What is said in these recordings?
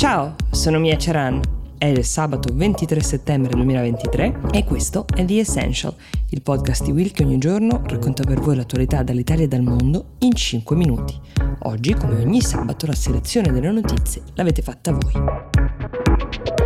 Ciao, sono Mia Ceran. È il sabato 23 settembre 2023 e questo è The Essential, il podcast di Will che ogni giorno racconta per voi l'attualità dall'Italia e dal mondo in 5 minuti. Oggi, come ogni sabato, la selezione delle notizie l'avete fatta voi.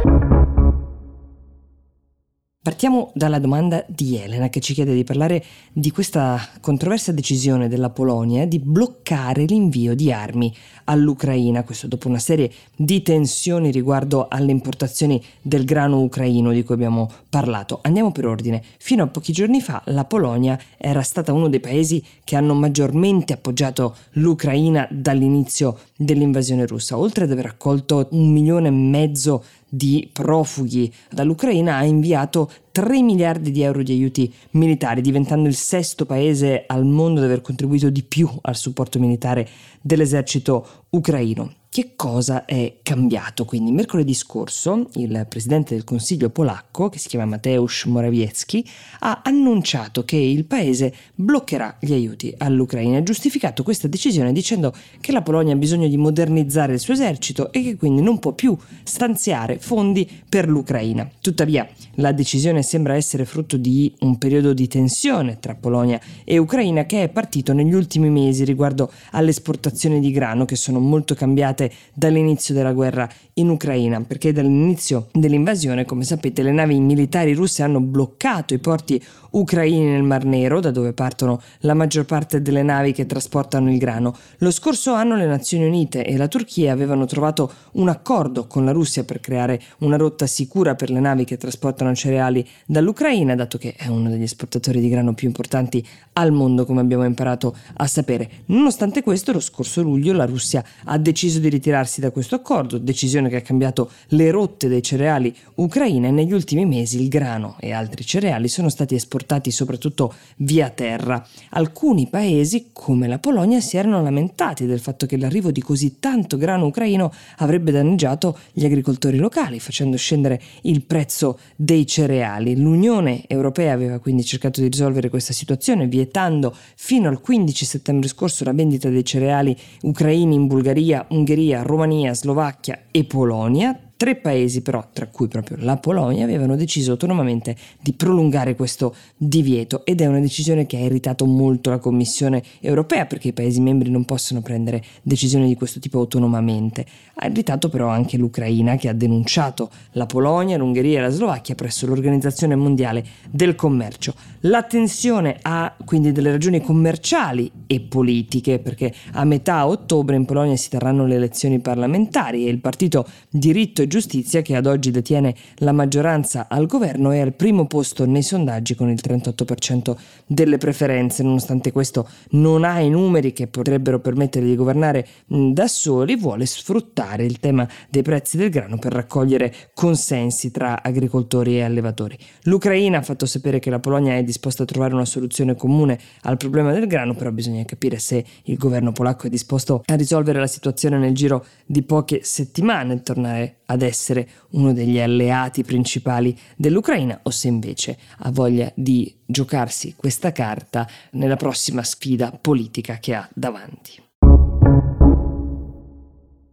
Partiamo dalla domanda di Elena che ci chiede di parlare di questa controversa decisione della Polonia di bloccare l'invio di armi all'Ucraina, questo dopo una serie di tensioni riguardo alle importazioni del grano ucraino di cui abbiamo parlato. Andiamo per ordine. Fino a pochi giorni fa la Polonia era stata uno dei paesi che hanno maggiormente appoggiato l'Ucraina dall'inizio dell'invasione russa, oltre ad aver accolto un milione e mezzo di profughi dall'Ucraina ha inviato 3 miliardi di euro di aiuti militari, diventando il sesto paese al mondo ad aver contribuito di più al supporto militare dell'esercito ucraino. Che cosa è cambiato? Quindi mercoledì scorso il presidente del Consiglio polacco, che si chiama Mateusz Morawiecki, ha annunciato che il paese bloccherà gli aiuti all'Ucraina. Ha giustificato questa decisione dicendo che la Polonia ha bisogno di modernizzare il suo esercito e che quindi non può più stanziare fondi per l'Ucraina. Tuttavia, la decisione sembra essere frutto di un periodo di tensione tra Polonia e Ucraina che è partito negli ultimi mesi riguardo alle esportazioni di grano che sono molto cambiate state dall'inizio della guerra in Ucraina, perché dall'inizio dell'invasione, come sapete, le navi militari russe hanno bloccato i porti ucraini nel Mar Nero, da dove partono la maggior parte delle navi che trasportano il grano. Lo scorso anno le Nazioni Unite e la Turchia avevano trovato un accordo con la Russia per creare una rotta sicura per le navi che trasportano cereali dall'Ucraina, dato che è uno degli esportatori di grano più importanti al mondo, come abbiamo imparato a sapere. Nonostante questo, lo scorso luglio la Russia ha deciso di ritirarsi da questo accordo, decisione che ha cambiato le rotte dei cereali ucraine negli ultimi mesi il grano e altri cereali sono stati esportati soprattutto via terra. Alcuni paesi, come la Polonia, si erano lamentati del fatto che l'arrivo di così tanto grano ucraino avrebbe danneggiato gli agricoltori locali, facendo scendere il prezzo dei cereali. L'Unione Europea aveva quindi cercato di risolvere questa situazione vietando fino al 15 settembre scorso la vendita dei cereali ucraini in Bulgaria, Ungheria, Ungheria, Romania, Slovacchia e Polonia, Tre paesi però, tra cui proprio la Polonia, avevano deciso autonomamente di prolungare questo divieto ed è una decisione che ha irritato molto la Commissione europea perché i Paesi membri non possono prendere decisioni di questo tipo autonomamente. Ha irritato però anche l'Ucraina che ha denunciato la Polonia, l'Ungheria e la Slovacchia presso l'Organizzazione Mondiale del Commercio. La tensione ha quindi delle ragioni commerciali e politiche perché a metà ottobre in Polonia si terranno le elezioni parlamentari e il partito diritto e giustizia che ad oggi detiene la maggioranza al governo è al primo posto nei sondaggi con il 38% delle preferenze. Nonostante questo non ha i numeri che potrebbero permettere di governare da soli, vuole sfruttare il tema dei prezzi del grano per raccogliere consensi tra agricoltori e allevatori. L'Ucraina ha fatto sapere che la Polonia è disposta a trovare una soluzione comune al problema del grano, però bisogna capire se il governo polacco è disposto a risolvere la situazione nel giro di poche settimane, tornare ad essere uno degli alleati principali dell'Ucraina o se invece ha voglia di giocarsi questa carta nella prossima sfida politica che ha davanti.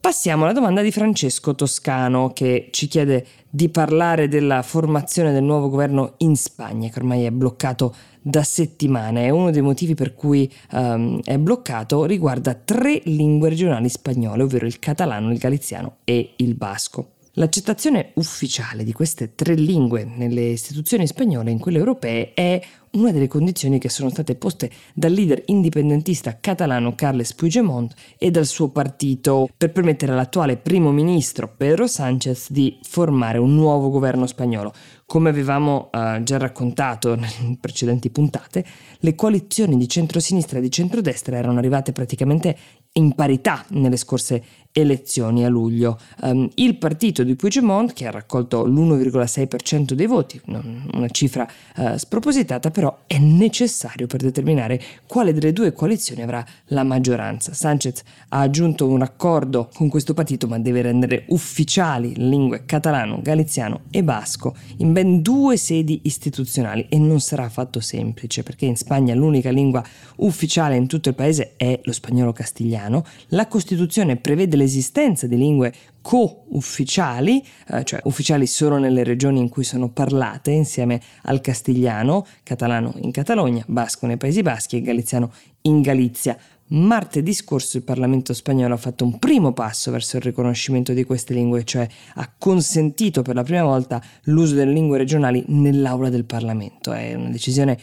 Passiamo alla domanda di Francesco Toscano che ci chiede di parlare della formazione del nuovo governo in Spagna che ormai è bloccato da settimane. Uno dei motivi per cui um, è bloccato riguarda tre lingue regionali spagnole, ovvero il catalano, il galiziano e il basco. L'accettazione ufficiale di queste tre lingue nelle istituzioni spagnole e in quelle europee è una delle condizioni che sono state poste dal leader indipendentista catalano Carles Puigdemont e dal suo partito per permettere all'attuale primo ministro Pedro Sánchez di formare un nuovo governo spagnolo. Come avevamo uh, già raccontato in precedenti puntate, le coalizioni di centrosinistra e di centrodestra erano arrivate praticamente in parità nelle scorse elezioni a luglio. Um, il partito di Puigdemont, che ha raccolto l'1,6% dei voti, una cifra uh, spropositata, però è necessario per determinare quale delle due coalizioni avrà la maggioranza. Sanchez ha aggiunto un accordo con questo partito, ma deve rendere ufficiali le lingue catalano, galiziano e basco in ben due sedi istituzionali e non sarà affatto semplice perché in Spagna l'unica lingua ufficiale in tutto il paese è lo spagnolo castigliano. La Costituzione prevede l'esistenza di lingue co-ufficiali, eh, cioè ufficiali solo nelle regioni in cui sono parlate, insieme al castigliano, catalano in Catalogna, basco nei Paesi Baschi e galiziano in Galizia. Martedì scorso il Parlamento spagnolo ha fatto un primo passo verso il riconoscimento di queste lingue, cioè ha consentito per la prima volta l'uso delle lingue regionali nell'aula del Parlamento. È una decisione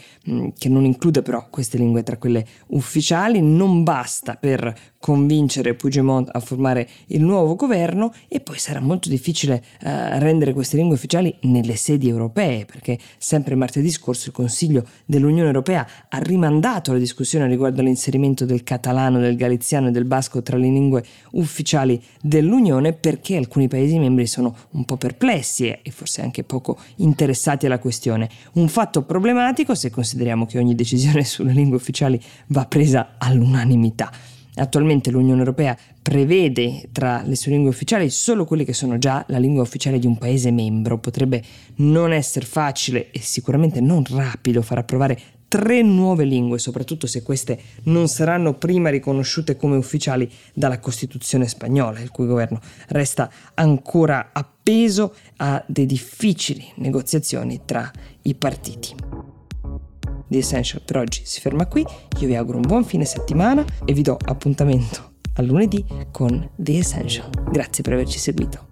che non include però queste lingue tra quelle ufficiali, non basta per convincere Puigdemont a formare il nuovo governo e poi sarà molto difficile eh, rendere queste lingue ufficiali nelle sedi europee, perché sempre martedì scorso il Consiglio dell'Unione Europea ha rimandato la discussione riguardo all'inserimento del catalano, del galiziano e del basco tra le lingue ufficiali dell'Unione perché alcuni Paesi membri sono un po' perplessi e forse anche poco interessati alla questione. Un fatto problematico se consideriamo che ogni decisione sulle lingue ufficiali va presa all'unanimità. Attualmente l'Unione Europea prevede tra le sue lingue ufficiali solo quelle che sono già la lingua ufficiale di un paese membro. Potrebbe non essere facile e sicuramente non rapido far approvare tre nuove lingue, soprattutto se queste non saranno prima riconosciute come ufficiali dalla Costituzione spagnola, il cui governo resta ancora appeso a dei difficili negoziazioni tra i partiti. The Essential per oggi si ferma qui, io vi auguro un buon fine settimana e vi do appuntamento a lunedì con The Essential. Grazie per averci seguito.